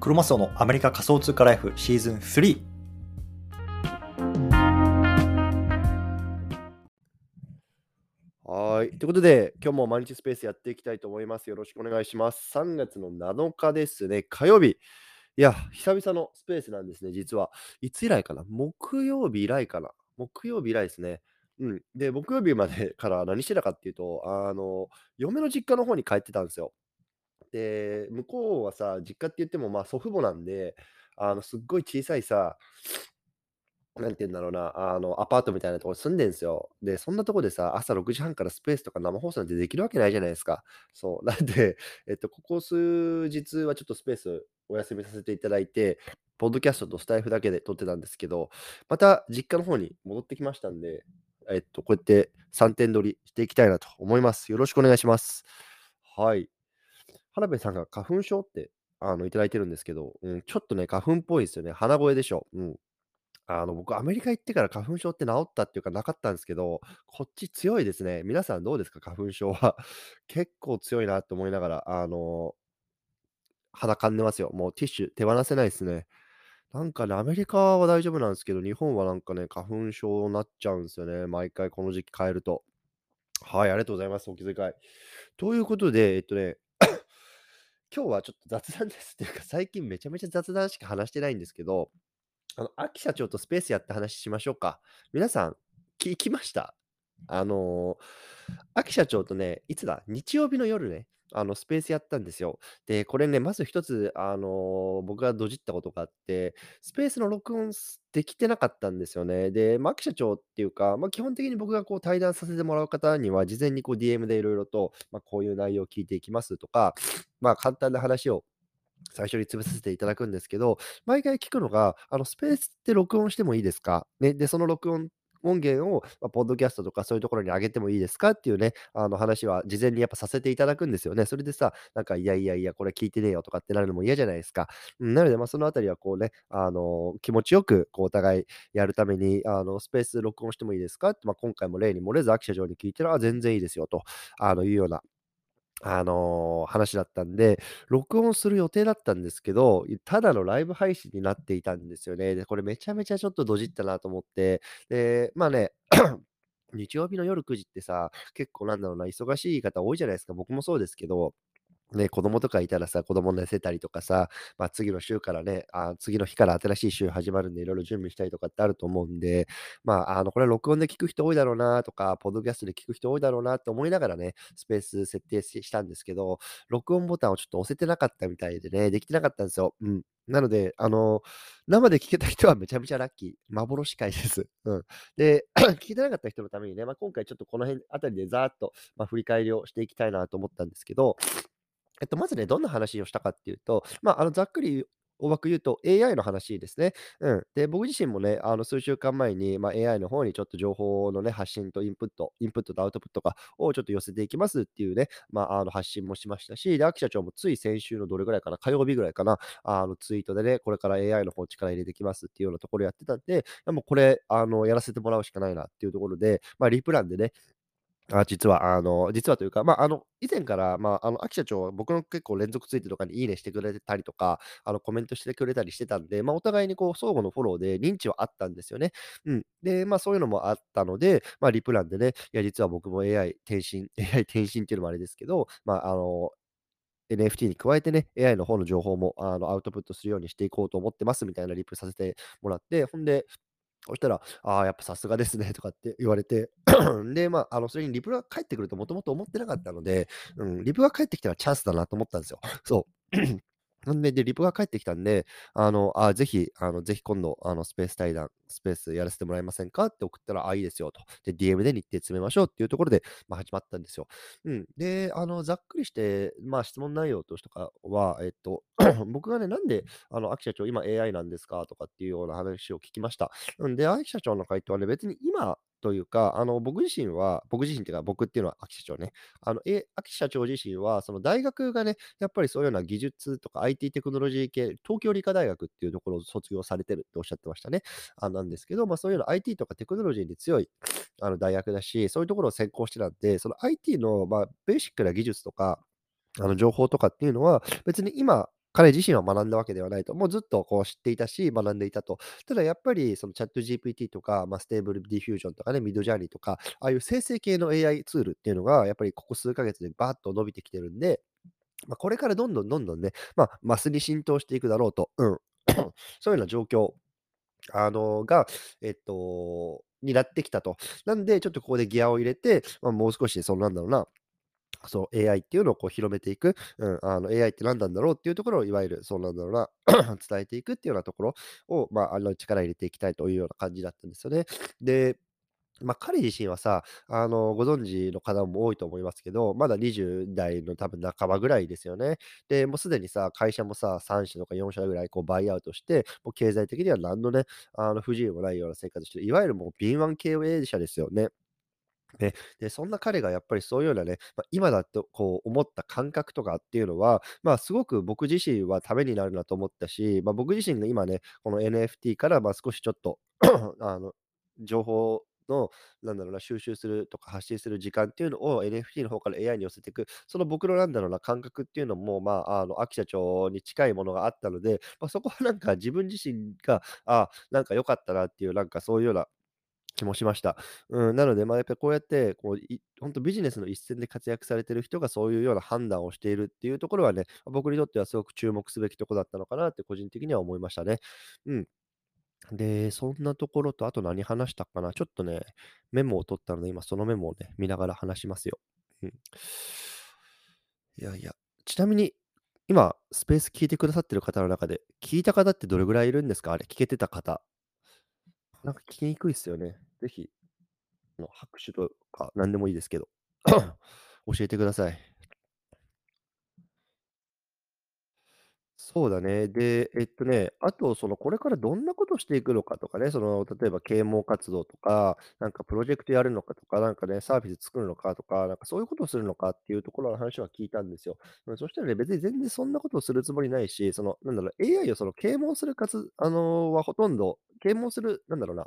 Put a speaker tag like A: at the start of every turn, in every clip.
A: クロマスオのアメリカ仮想通貨ライフシーズン3
B: はい。ということで、今日も毎日スペースやっていきたいと思います。よろしくお願いします。3月の7日ですね、火曜日。いや、久々のスペースなんですね、実は。いつ以来かな？木曜日以来かな？木曜日以来ですね。うん。で、木曜日までから何してたかっていうと、あの、嫁の実家の方に帰ってたんですよ。で、向こうはさ、実家って言っても、まあ祖父母なんで、あの、すっごい小さいさ、なんて言うんだろうな、あの、アパートみたいなとこに住んでんすよ。で、そんなとこでさ、朝6時半からスペースとか生放送なんてできるわけないじゃないですか。そう。なんで、えっと、ここ数日はちょっとスペースお休みさせていただいて、ポッドキャストとスタイフだけで撮ってたんですけど、また実家の方に戻ってきましたんで、えっと、こうやって3点撮りしていきたいなと思います。よろしくお願いします。はい。原部さんが花粉症って、あの、いただいてるんですけど、うん、ちょっとね、花粉っぽいですよね。鼻声でしょ。うん。あの、僕、アメリカ行ってから花粉症って治ったっていうかなかったんですけど、こっち強いですね。皆さんどうですか？花粉症は。結構強いなと思いながら、あの、鼻かんでますよ。もうティッシュ手放せないですね。なんかね、アメリカは大丈夫なんですけど、日本はなんかね、花粉症になっちゃうんですよね。毎回この時期変えると。はい、ありがとうございます。お気遣い。ということで、えっとね、今日はちょっと雑談ですっていうか、最近めちゃめちゃ雑談しか話してないんですけど、あの、秋社長とスペースやって話しましょうか。皆さん、聞きました？あのー、秋社長とね、いつだ？日曜日の夜ね、あの、スペースやったんですよ。で、これね、まず一つ、あのー僕がドジったことがあって、スペースの録音できてなかったんですよね。で、まあ、秋社長っていうか、まあ、基本的に僕がこう対談させてもらう方には、事前にこう DM でいろいろと、まあ、こういう内容を聞いていきますとか、まあ、簡単な話を最初に潰させていただくんですけど、毎回聞くのが、あの、スペースって録音してもいいですか？ね、で、その録音音源を、まあ、ポッドキャストとかそういうところに上げてもいいですかっていうね、あの話は事前にやっぱさせていただくんですよね。それでさ、なんか、いやいやいや、これ聞いてねえよとかってなるのも嫌じゃないですか。うん、なので、まあ、そのあたりはこうね、あの、気持ちよく、こう、お互いやるために、あの、スペース録音してもいいですかって、まあ、今回も例に漏れず、秋社長に聞いたら、全然いいですよと、あの、いうようなあの、話だったんで、録音する予定だったんですけど、ただのライブ配信になっていたんですよね。で、これめちゃめちゃちょっとドジったなと思って、で、まあね、日曜日の夜9時ってさ、結構なんだろうな、忙しい方多いじゃないですか。僕もそうですけど、ね、子供とかいたらさ、子供寝せたりとかさ、まあ、次の週からね、あ、次の日から新しい週始まるんで、いろいろ準備したりとかってあると思うんで、まあ、あの、これ録音で聞く人多いだろうなとか、ポッドキャストで聞く人多いだろうなって思いながらね、スペース設定したんですけど、録音ボタンをちょっと押せてなかったみたいでね、できてなかったんですよ。うん。なので、あの、生で聞けた人はめちゃめちゃラッキー。幻回です。うん。で、聞けてなかった人のためにね、まあ、今回ちょっとこの辺あたりでざーっと、まあ、振り返りをしていきたいなと思ったんですけど、えっと、まずね、どんな話をしたかっていうと、まあ、あの、ざっくり大枠言うと AI の話ですね。うん。で、僕自身もね、あの、数週間前に、まあ、AI の方にちょっと情報のね、発信とインプット、インプットとアウトプットとかをちょっと寄せていきますっていうね、まあ、あの、発信もしましたし、で、秋社長もつい先週のどれぐらいかな、火曜日ぐらいかな、あの、ツイートでね、これから AI の方力入れてきますっていうようなところやってたんで、でもうこれ、あの、やらせてもらうしかないなっていうところで、まあ、リプランでね、あ、実は、あの、実はというか、まあ、あの、以前から、まあ、あの、秋社長は僕の結構連続ツイートとかにいいねしてくれたりとか、あの、コメントしてくれたりしてたんで、まあ、お互いにこう、相互のフォローで認知はあったんですよね。うん。で、まあ、そういうのもあったので、まあ、リプランでね、いや、実は僕も AI 転身、AI 転身っていうのもあれですけど、まあ、あの、NFT に加えてね、AI の方の情報もあのアウトプットするようにしていこうと思ってますみたいなリプさせてもらって、ほんで、そしたら、ああ、やっぱさすがですねとかって言われて、で、まあ、あの、それにリプが返ってくるともともと思ってなかったので、うん、リプが返ってきたらチャンスだなと思ったんですよ。そう。なんで、で、リプが返ってきたんで、あの、あぜひ、あの、ぜひ今度、あの、スペース対談、スペースやらせてもらえませんか？って送ったら、あ、いいですよと。で、DM で日程詰めましょうっていうところで、まあ、始まったんですよ。うん。で、あの、ざっくりして、まあ、質問内容としては、えっと、僕がね、なんで、あの、秋社長、今 AI なんですか？とかっていうような話を聞きました。うんで、秋社長の回答はね、別に今というか、あの、僕自身は、僕自身っていうか、僕っていうのは秋社長ね。あの、え、秋社長自身は、その大学がね、やっぱりそういうような技術とか IT テクノロジー系、東京理科大学っていうところを卒業されてるっておっしゃってましたね。あなんですけど、まあそういうような IT とかテクノロジーに強いあの大学だし、そういうところを専攻してたんで、その IT の、まあ、ベーシックな技術とか、あの情報とかっていうのは、別に今彼自身は学んだわけではないと。もうずっとこう知っていたし、学んでいたと。ただやっぱりそのチャット GPT とか、まあ、 Stable Diffusion とかね、 Midjourney とか、ああいう生成系の AI ツールっていうのが、やっぱりここ数ヶ月でバーッと伸びてきてるんで、まあ、これからどんどんどんどんね、まあ、マスに浸透していくだろうと。うん。そういうような状況あの、が、えっと、になってきたと。なんで、ちょっとここでギアを入れて、まあ、もう少し、そのなんだろうな、そう、AI っていうのをこう広めていく、うん、あの AI って何なんだろうっていうところを、いわゆる、そうなんだろうな、伝えていくっていうようなところを、まあ、あの力入れていきたいというような感じだったんですよね。で、まあ、彼自身はさ、あの、ご存知の方も多いと思いますけど、まだ20代の多分半ばぐらいですよね。で、もうすでにさ、会社もさ、3社とか4社ぐらいこうバイアウトして、もう経済的には何のね、あの不自由もないような生活してる、いわゆるもう敏腕経営者ですよね。でで、そんな彼がやっぱりそういうようなね、まあ、今だとこう思った感覚とかっていうのは、まあ、すごく僕自身はためになるなと思ったし、まあ、僕自身が今ね、この NFT からまあ少しちょっと あの情報の、なんだろうな、収集するとか発信する時間っていうのを NFT の方から AI に寄せていく、その僕のなんだろうな、感覚っていうのも、まあ、あの、秋社長に近いものがあったので、まあ、そこはなんか自分自身が、あなんか良かったなっていう、なんかそういうような気もしました。うん、なので、まあ、やっぱりこうやって、こう、い本当ビジネスの一線で活躍されてる人がそういうような判断をしているっていうところはね、僕にとってはすごく注目すべきところだったのかなって個人的には思いましたね。うん。で、そんなところと、あと何話したかな。ちょっとね、メモを取ったので、今そのメモをね、見ながら話しますよ。うん。いやいや、ちなみに、今、スペース聞いてくださってる方の中で、聞いた方ってどれぐらいいるんですか？あれ、聞けてた方。なんか聞きにくいっすよね。ぜひ、拍手とか何でもいいですけど、教えてください。そうだね。で、えっとね、あと、その、これからどんなことしていくのかとかね、その、例えば啓蒙活動とか、なんかプロジェクトやるのかとか、なんかね、サービス作るのかとか、なんかそういうことをするのかっていうところの話は聞いたんですよ。うん、そしたらね、別に全然そんなことをするつもりないし、その、なんだろう、AI をその啓蒙する活、あのーはほとんど、啓蒙する、なんだろうな、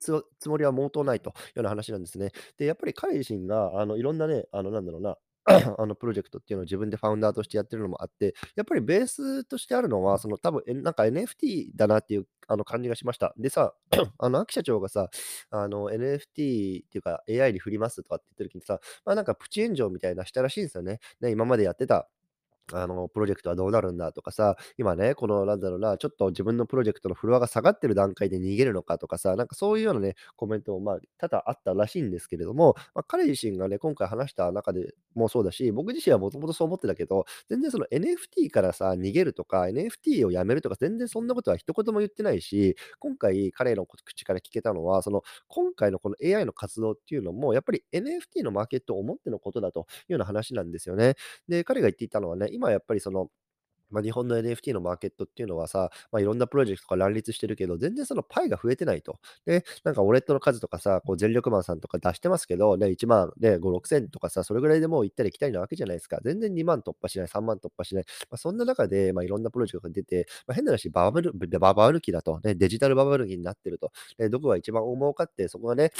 B: つつもりは毛頭ないというような話なんですね。で、やっぱり彼自身が、あの、いろんなね、あの、なんだろうな、あのプロジェクトっていうのを自分でファウンダーとしてやってるのもあって、やっぱりベースとしてあるのは、その多分なんか NFT だなっていうあの感じがしました。でさ、あの、秋社長がさ、あの NFT っていうか AI に振りますとかって言ってる時にさ、まあなんかプチ炎上みたいなしたらしいんですよね。ね、今までやってたあの、プロジェクトはどうなるんだとかさ、今ね、このなんだろうな、ちょっと自分のプロジェクトのフロアが下がってる段階で逃げるのかとかさ、なんかそういうようなね、コメントもまあ多々あったらしいんですけれども、まあ、彼自身がね、今回話した中でもそうだし、僕自身はもともとそう思ってたけど、全然その NFT からさ、逃げるとか、NFT をやめるとか、全然そんなことは一言も言ってないし、今回彼の口から聞けたのは、その今回のこの AI の活動っていうのも、やっぱり NFT のマーケットを思ってのことだというような話なんですよね。で、彼が言っていたのはね、今やっぱりそのまあ、日本の NFT のマーケットっていうのはさ、まあ、いろんなプロジェクトが乱立してるけど、全然そのパイが増えてないと。で、なんかウォレットの数とかさ、こう全力マンさんとか出してますけど、ね、1万で5、6千とかさ、それぐらいでもう行ったり来たりなわけじゃないですか。全然2万突破しない、3万突破しない。まあ、そんな中で、まあ、いろんなプロジェクトが出て、まあ、変な話、バブル、ババル期だと、ね、デジタルバブル期になってると。で、どこが一番大儲かって、そこがね、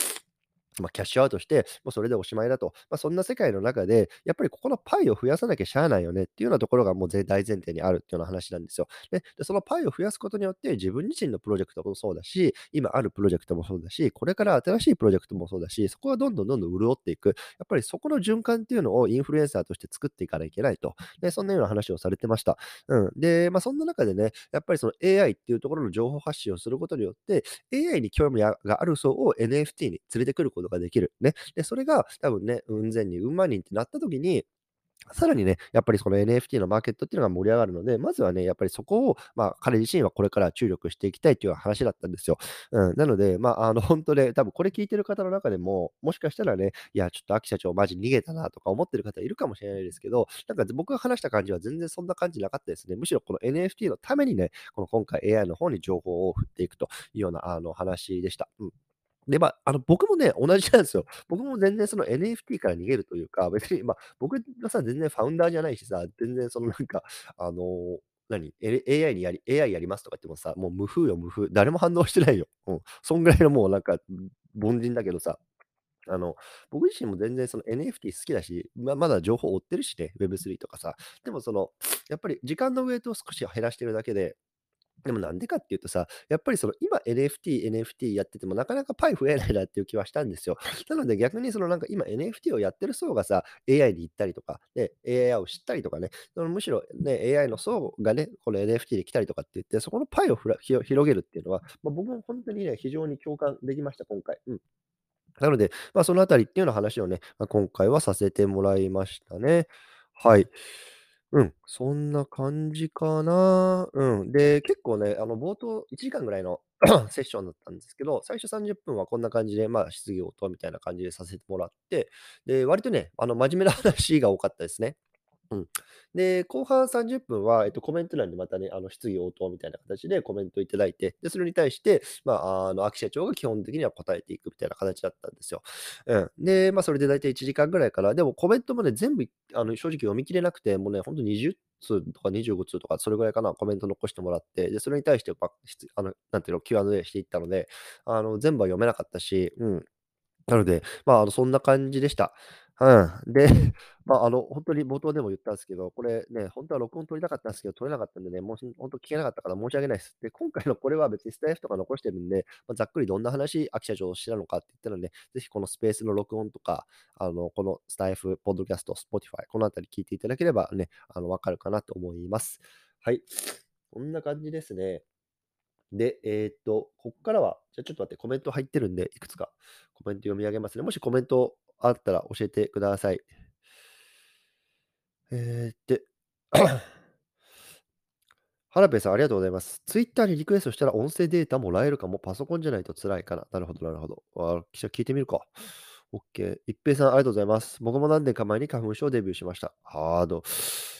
B: まあ、キャッシュアウトして、もうそれでおしまいだと。まあ、そんな世界の中で、やっぱりここのパイを増やさなきゃしゃあないよねっていうようなところがもう大前提にあるっていうような話なんですよ。で、でそのパイを増やすことによって、自分自身のプロジェクトもそうだし、今あるプロジェクトもそうだし、これから新しいプロジェクトもそうだし、そこはどんどんどんどん潤っていく。やっぱりそこの循環っていうのをインフルエンサーとして作っていかないといけないと。で、そんなような話をされてました。うん。で、まあ、そんな中でね、やっぱりその AI っていうところの情報発信をすることによって、AI に興味がある層を NFT に連れてくることができる。ね。で、それが多分ね、うん千人、うん万人ってなった時に、さらにね、やっぱりその NFT のマーケットっていうのが盛り上がるので、まずはね、やっぱりそこを、まあ、彼自身はこれから注力していきたいっていう話だったんですよ。うん。なので、まあ、あの、本当ね、多分これ聞いてる方の中でも、もしかしたらね、いや、ちょっと秋社長マジ逃げたなとか思ってる方いるかもしれないですけど、なんか僕が話した感じは全然そんな感じなかったですね。むしろこの NFT のためにね、この今回 AI の方に情報を振っていくというようなあの話でした。うん。で、まあ、あの、僕もね、同じなんですよ。僕も全然その NFT から逃げるというか、別に、まあ、僕がさ、全然ファウンダーじゃないしさ、全然そのなんか、あの、何、AI にやり、AI やりますとか言ってもさ、もう無風よ、無風。誰も反応してないよ。うん。そんぐらいのもうなんか、凡人だけどさ、あの、僕自身も全然その NFT 好きだし、ままだ情報追ってるしね、Web3 とかさ。でもその、やっぱり時間のウェイトを少し減らしてるだけで、でもなんでかっていうとさ、やっぱりその今 NFT、NFT やっててもなかなかパイ増えないなっていう気はしたんですよ。なので逆にそのなんか今 NFT をやってる層がさ、AI に行ったりとか、で、AI を知ったりとかね、そのむしろね、AI の層がね、この NFT で来たりとかって言って、そこのパイを広広げるっていうのは、まあ、僕も本当にね、非常に共感できました、今回。うん。なので、まあ、そのあたりっていうような話をね、まあ、今回はさせてもらいましたね。はい。うん、そんな感じかな。うん。で、結構ね、あの、冒頭1時間ぐらいの セッションだったんですけど、最初30分はこんな感じで、まあ、質疑応答みたいな感じでさせてもらって、で、割とね、あの、真面目な話が多かったですね。うん。で、後半30分は、えっと、コメント欄にまたね、あの、質疑応答みたいな形でコメントいただいて、で、それに対して、まあ、あの、秋社長が基本的には答えていくみたいな形だったんですよ。うん。で、まあ、それで大体1時間ぐらいから、でもコメントもね、全部、あの、正直読み切れなくて、もうね、ほんと20通とか25通とか、それぐらいかな、コメント残してもらって、で、それに対して、あの、なんていうの、Q&A していったので、あの、全部は読めなかったし、うん。なので、まあ、あの、そんな感じでした。うん。で、まあ、あの、本当に冒頭でも言ったんですけど、これね、本当は録音取りたかったんですけど、取れなかったんでね、もう本当聞けなかったから申し訳ないです。で、今回のこれは別にスタイフとか残してるんで、まあ、ざっくりどんな話、秋社長をしたのかって言ったらね、ぜひこのスペースの録音とか、あの、このスタエフ、ポッドキャスト、 Spotify、このあたり聞いていただければね、あの、わかるかなと思います。はい。こんな感じですね。で、えーっと、こっからは、じゃあちょっと待って、コメント入ってるんで、いくつかコメント読み上げますね。もしコメントあったら教えてください。えー、で、ハラペさん、ありがとうございます。ツイッターにリクエストしたら音声データもらえるかも。パソコンじゃないと辛いかな。なるほど、なるほど。あ、記者聞いてみるか。OK。一平さん、ありがとうございます。僕も何年か前に花粉症デビューしました。ハード。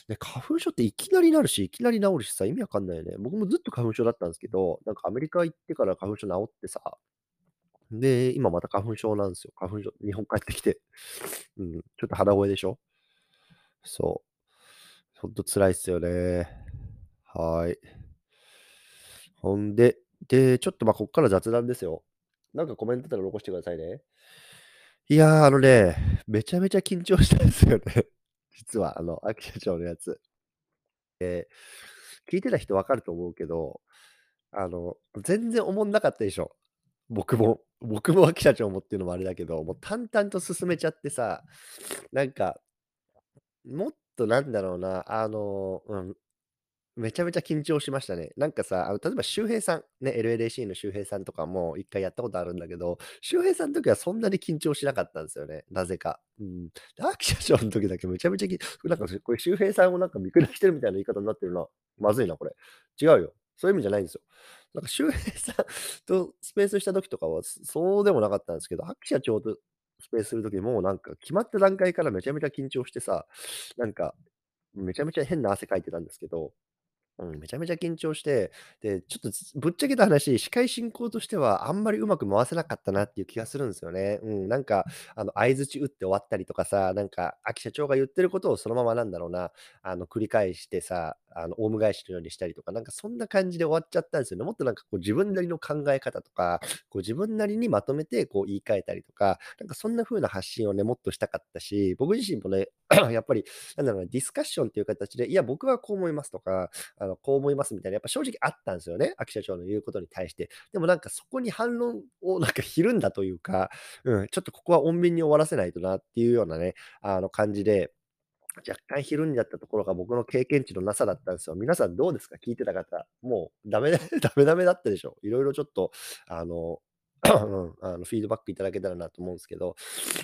B: ね、花粉症っていきなりなるし、いきなり治るしさ、意味わかんないよね。僕もずっと花粉症だったんですけど、なんかアメリカ行ってから花粉症治ってさ、で、今また花粉症なんですよ。花粉症、日本帰ってきて。うん、ちょっと肌声でしょ？そう。ほんと辛いっすよね。はい。ほんで、で、ちょっとま、こっから雑談ですよ。なんかコメントあったら残してくださいね。いやー、あのね、めちゃめちゃ緊張したんですよね。実は、あの、秋社長のやつ。えー、聞いてた人わかると思うけど、あの、全然おもんなかったでしょ。僕も。僕も秋社長もっていうのもあれだけど、もう淡々と進めちゃってさ、なんか、もっとなんだろうな、あの、うん、めちゃめちゃ緊張しましたね。なんかさ、あの、例えば周平さん、ね、LLAC の周平さんとかも一回やったことあるんだけど、周平さんの時はそんなに緊張しなかったんですよね。なぜか。うん。秋社長の時だけめちゃめちゃ、なんかこれ周平さんをなんか見下してるみたいな言い方になってるな。まずいな、これ。違うよ。そういう意味じゃないんですよ。なんか周平さんとスペースした時とかはそうでもなかったんですけど、白社長とスペースする時もなんか決まった段階からめちゃめちゃ緊張してさ、なんかめちゃめちゃ変な汗かいてたんですけど、うん、めちゃめちゃ緊張して、で、ちょっとぶっちゃけた話、司会進行としてはあんまりうまく回せなかったなっていう気がするんですよね。うん、なんか、あの、相槌打って終わったりとかさ、なんか、秋社長が言ってることをそのままなんだろうな、あの、繰り返してさ、あの、オウム返しのようにしたりとか、なんかそんな感じで終わっちゃったんですよね。もっとなんかこう自分なりの考え方とか、こう自分なりにまとめてこう言い換えたりとか、なんかそんな風な発信をね、もっとしたかったし、僕自身もね、やっぱり、なんだろうな、ディスカッションっていう形で、いや、僕はこう思いますとか、あの、こう思いますみたいな、やっぱ正直あったんですよね。秋社長の言うことに対して。でもなんかそこに反論をなんかひるんだというか、うん、ちょっとここは穏便に終わらせないとなっていうようなね、あの感じで、若干ひるんじゃったところが僕の経験値のなさだったんですよ。皆さんどうですか？聞いてた方。もうダメだ、ダメダメだったでしょ。いろいろちょっと、あの、あのフィードバックいただけたらなと思うんですけど、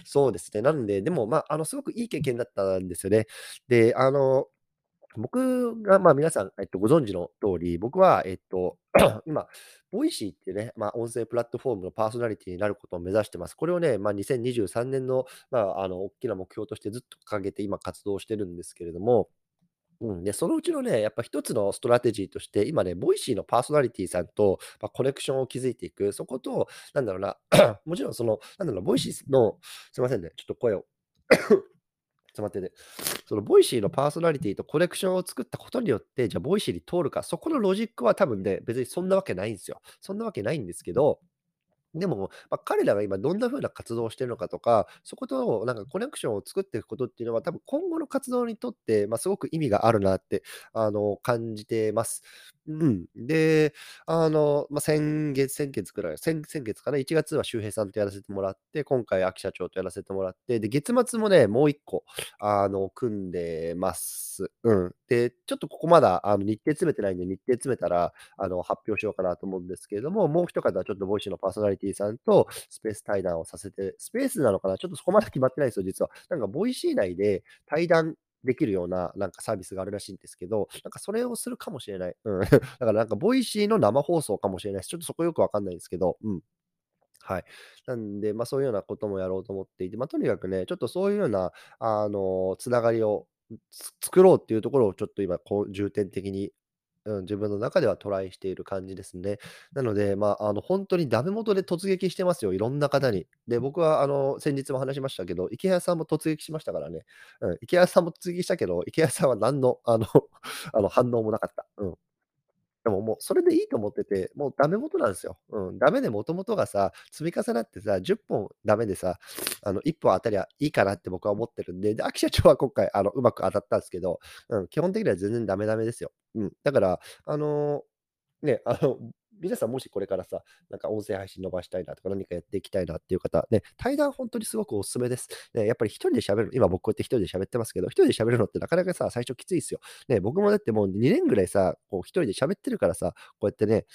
B: そうですね。なんで、でも、まあ、あの、すごくいい経験だったんですよね。で、あの、僕が、まあ、皆さん、えっと、ご存知の通り、僕は、えっと、今、 Voicy ってね、まあ、音声プラットフォームのパーソナリティになることを目指してます。これをね、まあ、2023年の、まあ、あの、大きな目標としてずっと掲げて今活動してるんですけれども、うん、で、そのうちのね、やっぱ一つのストラテジーとして、今ね、 Voicy のパーソナリティさんと、まあ、コネクションを築いていく、そこと、なんだろうな、もちろんその、なんだろう、 Voicy の、すいませんね、ちょっと声をちょっと待ってね。その Voicy のパーソナリティとコネクションを作ったことによって、じゃあ Voicy に通るか、そこのロジックは多分ね、別にそんなわけないんですよ。そんなわけないんですけど、でも、まあ、彼らが今どんな風な活動をしてるのかとか、そことなんかコネクションを作っていくことっていうのは、多分今後の活動にとって、まあ、すごく意味があるなって、あの、感じてます。うん。で、あの、まあ、先月先月くらい、先先月かな、1月は周平さんとやらせてもらって、今回、 aki社長とやらせてもらって、で、月末もね、もう1個、あの、組んでます。うん。で、ちょっとここまだ、あの、日程詰めてないんで、日程詰めたら、あの、発表しようかなと思うんですけれども、もう一方、ちょっと Voicy のパーソナリティさんとスペース対談をさせて、スペースなのかなちょっとそこまで決まってないですよ、実は。なんか、 Voicy 内で対談できるようななんかサービスがあるらしいんですけど、なんかそれをするかもしれない。うん。だからなんか、 Voicy の生放送かもしれないし、ちょっとそこよくわかんないんですけど、うん。はい。なんで、まあ、そういうようなこともやろうと思っていて、まあ、とにかくね、ちょっとそういうような、あの、つながりを作ろうっていうところをちょっと今、こう重点的にうん、自分の中ではトライしている感じですね。なので、まあ、あの、本当にダメ元で突撃してますよ、いろんな方に。で、僕は、あの、先日も話しましたけど、池谷さんも突撃しましたからね。うん、池谷さんも突撃したけど、池谷さんは何の、あの あの、反応もなかった。うん。でももうそれでいいと思ってて、もうダメ元なんですよ。うん、ダメでもともとがさ、積み重なってさ、10本ダメでさ、あの、1本当たりゃいいかなって僕は思ってるんで、で、秋社長は今回、あの、うまく当たったんですけど、うん、基本的には全然ダメダメですよ。うん。だから、あのーね、あの、皆さんもしこれからさ、なんか音声配信伸ばしたいなとか何かやっていきたいなっていう方、ね、対談本当にすごくおすすめです。ね、やっぱり一人で喋る、今僕こうやって一人で喋ってますけど、一人で喋るのってなかなかさ、最初きついですよ。ね、僕もだってもう2年ぐらいさ、こう一人で喋ってるからさ、こうやってね、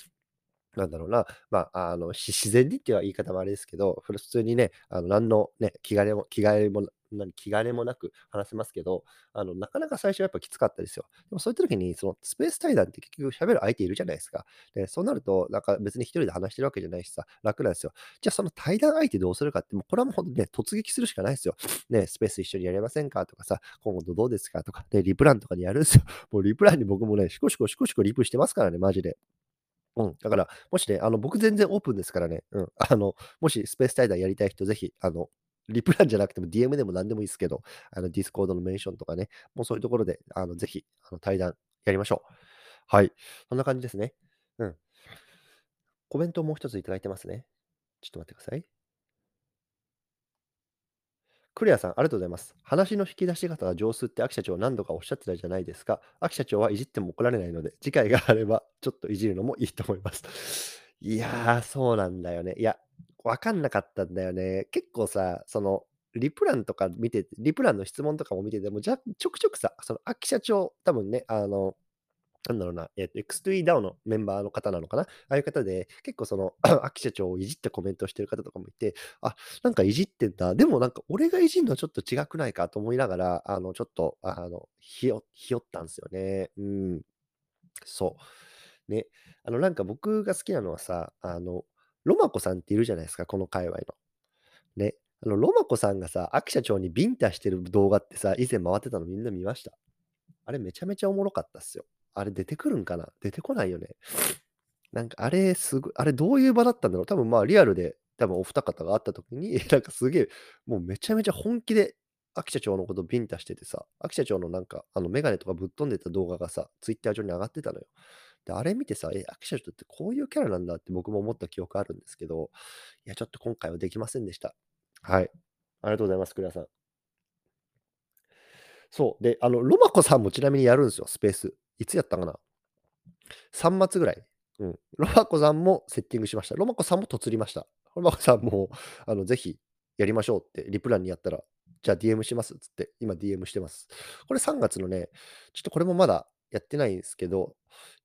B: なんだろうな、まあ、あの、自然にっていう言い方もあれですけど、普通にね、あの、何のね、気兼ねも、気兼ねも、何気兼ねもなく話せますけど、あの、なかなか最初はやっぱきつかったですよ。でもそういった時に、そのスペース対談って結局喋る相手いるじゃないですか。で、そうなると、なんか別に一人で話してるわけじゃないしさ、楽なんですよ。じゃあその対談相手どうするかって、もうこれはもう本当にね、突撃するしかないですよ。ね、スペース一緒にやりませんかとかさ、今後どうですかとか、で、リプランとかにやるんですよ。もうリプ欄に僕もね、シコシコシコシコリプしてますからね、マジで。うん、だから、もしね、あの、僕全然オープンですからね、うん、あの、もしスペース対談やりたい人、ぜひ、あの、リプ欄じゃなくても DM でも何でもいいですけど、あの、 Discord のメンションとかね、もうそういうところで、あの、ぜひ、あの、対談やりましょう。はい。そんな感じですね。うん。コメントもう一ついただいてますね。ちょっと待ってください。クレアさん、ありがとうございます。話の引き出し方が上手って秋社長何度かおっしゃってたじゃないですか。秋社長はいじっても怒られないので、次回があればちょっといじるのもいいと思います。いやー、そうなんだよね。いや、わかんなかったんだよね。結構さ、その、リプランとか見て、リプランの質問とかも見てても、じゃちょくちょくさ、その秋社長、多分ね、あの、なんだろうな、えっと、X2EDAO のメンバーの方なのかな？ああいう方で、結構その、秋社長をいじってコメントしてる方とかもいて、あ、なんかいじってんだ。でもなんか俺がいじるのはちょっと違くないかと思いながら、あの、ちょっと、あの、ひよ、ひよったんですよね。うん。そう。ね。あの、なんか僕が好きなのはさ、あの、ロマコさんっているじゃないですか、この界隈の。ね。あの、ロマコさんがさ、秋社長にビンタしてる動画ってさ、以前回ってたのみんな見ました？あれめちゃめちゃおもろかったっすよ。あれ出てくるんかな？出てこないよね。なんかあれすごい、あれどういう場だったんだろう？多分まあリアルで多分お二方が会った時に、なんかすげえ、もうめちゃめちゃ本気で秋社長のことビンタしててさ、秋社長のなんかあのメガネとかぶっ飛んでた動画がさ、ツイッター上に上がってたのよ。で、あれ見てさ、え、秋社長ってこういうキャラなんだって僕も思った記憶あるんですけど、いや、ちょっと今回はできませんでした。はい。ありがとうございます、クリアさん。そう。で、あの、ロマコさんもちなみにやるんですよ、スペース。いつやったかな ?3 月ぐらい。うん。ロマコさんもセッティングしました。ロマコさんもとつりました。ロマコさんも、あの、ぜひやりましょうって、リプランにやったら、じゃあ DM しますっつって、今 DM してます。これ3月のね、ちょっとこれもまだやってないんですけど、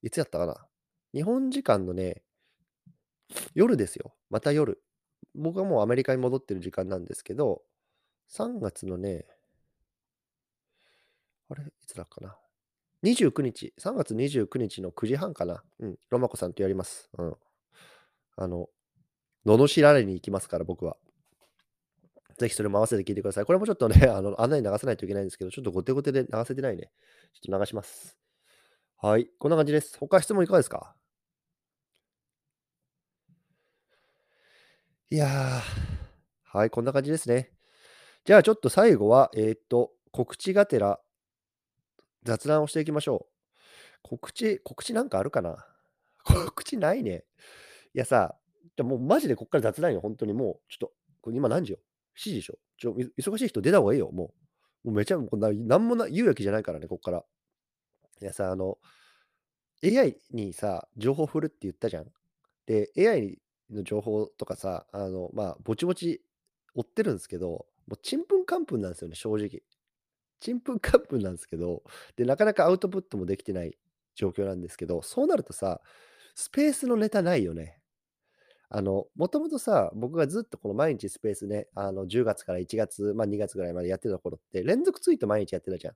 B: いつやったかな日本時間のね、夜ですよ。また夜。僕はもうアメリカに戻ってる時間なんですけど、3月のね、あれいつだっかな29日、3月29日の9時半かな。うん、ロマコさんとやります。うん。あの、罵られに行きますから、僕は。ぜひそれも合わせて聞いてください。これもちょっとね、あの、案内流さないといけないんですけど、ちょっと後手後手で流せてないね。ちょっと流します。はい。こんな感じです。他質問いかがですか？いやー、はい、こんな感じですね。じゃあちょっと最後は、えーっと、告知がてら雑談をしていきましょう。告知、告知なんかあるかな？告知ないね。いやさ、じゃもうマジでこっから雑談よ、本当にもう、ちょっと、今何時よ ?7 時でしょ？ちょ忙しい人出た方がいいよ、もう。もうめちゃ、こんな、なんもな言うわけじゃないからね、こっから。いやさ、あの、AI にさ、情報振るって言ったじゃん。で、AI の情報とかさ、あの、まあ、ぼちぼち追ってるんですけど、もうちんぷんかんぷんなんですよね、正直。ちんぷんかんぷんなんですけど、で、なかなかアウトプットもできてない状況なんですけど、そうなるとさ、スペースのネタないよね。あの、もともとさ、僕がずっとこの毎日スペースね、あの、10月から1月、まあ2月ぐらいまでやってた頃って、連続ツイート毎日やってたじゃん。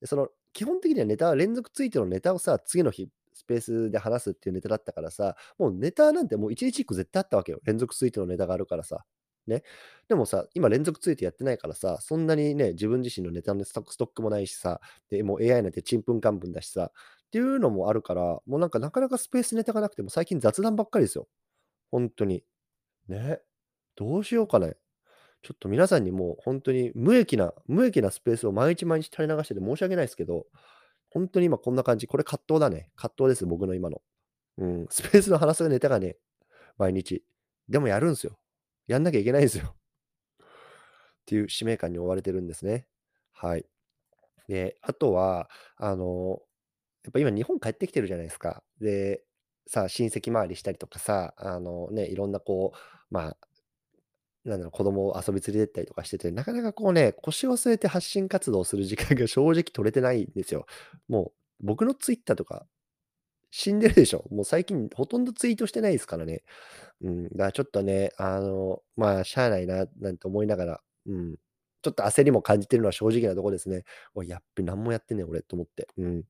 B: で、その、基本的にはネタは連続ツイートのネタをさ、次の日、スペースで話すっていうネタだったからさ、もうネタなんてもう1日1個絶対あったわけよ。連続ツイートのネタがあるからさ。ね。でもさ、今連続ツイートやってないからさ、そんなにね、自分自身のネタのストックもないしさ、で、もう AI なんてちんぷんかんぷんだしさ、っていうのもあるから、もうなんかなかなかスペースネタがなくても最近雑談ばっかりですよ。本当に。ね。どうしようかね。ちょっと皆さんにもう本当に無益な、無益なスペースを毎日毎日垂れ流してて申し訳ないですけど、本当に今こんな感じ。これ葛藤だね。葛藤です、僕の今の。うん、スペースの話すネタがね、毎日。でもやるんですよ。やんなきゃいけないんですよ。っていう使命感に追われてるんですね。はい。で、あとは、あの、やっぱ今日本帰ってきてるじゃないですか。で、さ、親戚回りしたりとかさ、あのね、いろんなこう、まあ、なんだろう、子供を遊び連れてったりとかしてて、なかなかこうね、腰を据えて発信活動する時間が 正直取れてないんですよ。もう、僕のツイッターとか、死んでるでしょ。もう最近ほとんどツイートしてないですからね。うん、だからちょっとね、あの、まあ、しゃあないな、なんて思いながら、うん、ちょっと焦りも感じてるのは正直なとこですね。おい、やっべ、何もやってねん、俺、と思って。うん。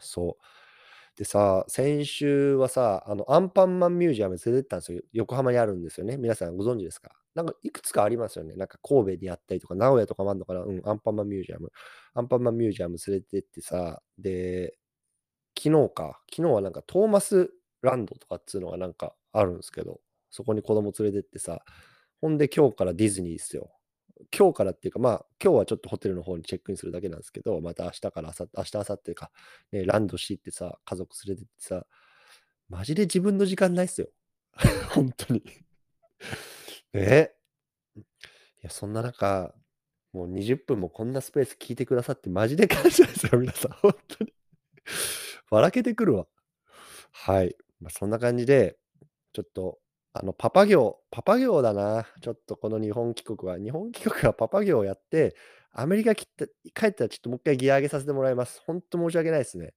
B: そう。でさ、先週はさ、あの、アンパンマンミュージアムに連れてったんですよ。横浜にあるんですよね。皆さんご存知ですか？なんかいくつかありますよね。なんか神戸にあったりとか、名古屋とかもあるのかな？うん、アンパンマンミュージアム。アンパンマンミュージアム連れてってさ、で、昨日か。昨日はなんかトーマスランドとかっつうのがなんかあるんですけど、そこに子供連れてってさ、ほんで今日からディズニーですよ。今日からっていうか、まあ、今日はちょっとホテルの方にチェックインするだけなんですけど、また明日から明日、明日、明後日か、ね、ランドシーってさ、家族連れてってさ、マジで自分の時間ないっすよ。本当にねいや、そんな中、もう20分もこんなスペース聞いてくださって、マジで感謝ですよ、皆さん。本当に笑けてくるわ。はい。まあ、そんな感じで、ちょっとあの、パパ業、パパ業だな。ちょっとこの日本帰国は。日本帰国はパパ業をやって、アメリカ帰った帰ったらちょっともう一回ギア上げさせてもらいます。ほんと申し訳ないですね。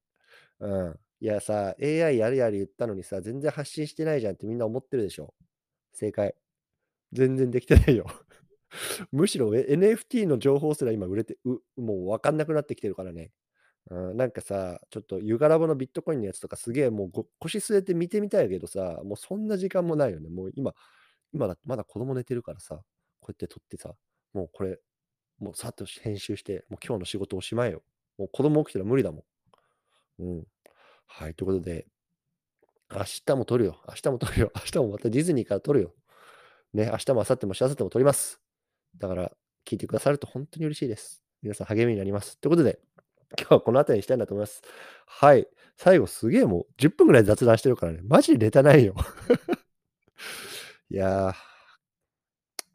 B: うん。いやさ、AI やるやる言ったのにさ、全然発信してないじゃんってみんな思ってるでしょ。正解。全然できてないよ。むしろ NFT の情報すら今売れて、うもう分かんなくなってきてるからね。うん、なんかさ、ちょっとユガラボのビットコインのやつとかすげえもう腰据えて見てみたいけどさ、もうそんな時間もないよね。もう今、今だってまだ子供寝てるからさ、こうやって撮ってさ、もうこれ、もうさっと編集して、もう今日の仕事おしまいよ。もう子供起きたら無理だもん。うん。はい、ということで、明日も撮るよ。明日も撮るよ。明日もまたディズニーから撮るよ。ね、明日も明後日もしあさっても撮ります。だから、聞いてくださると本当に嬉しいです。皆さん励みになります。ということで、今日はこの辺りにしたいなと思います。はい。最後すげえもう10分ぐらい雑談してるからね。マジでネタないよ。いやー。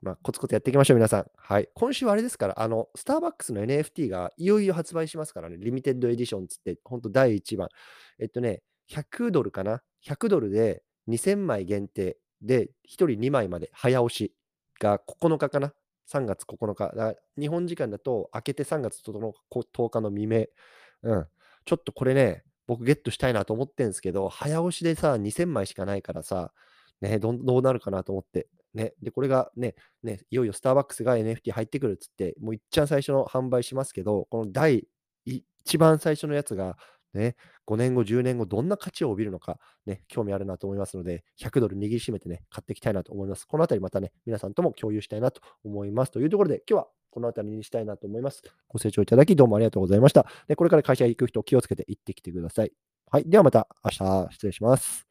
B: まあ、コツコツやっていきましょう、皆さん。はい。今週はあれですから、あの、スターバックスの NFT がいよいよ発売しますからね、リミテッドエディションつって、ほんと第1番。えっとね、100ドルかな ?100 ドルで2000枚限定で、1人2枚まで早押しが9日かな？3月9日。日本時間だと明けて3月10日の未明。うん。ちょっとこれね、僕ゲットしたいなと思ってんですけど、早押しでさ、2000枚しかないからさ、ね、どうなるかなと思って。ね、で、これがね、ね、いよいよスターバックスが NFT 入ってくるっつって、もういっちゃん最初の販売しますけど、この第一番最初のやつがね、5年後、10年後、どんな価値を帯びるのか、ね、興味あるなと思いますので、100ドル握りしめてね、買っていきたいなと思います。このあたりまたね、皆さんとも共有したいなと思います。というところで、今日はこのあたりにしたいなと思います。ご清聴いただき、どうもありがとうございました。でこれから会社へ行く人、気をつけて行ってきてください。はい。ではまた明日、失礼します。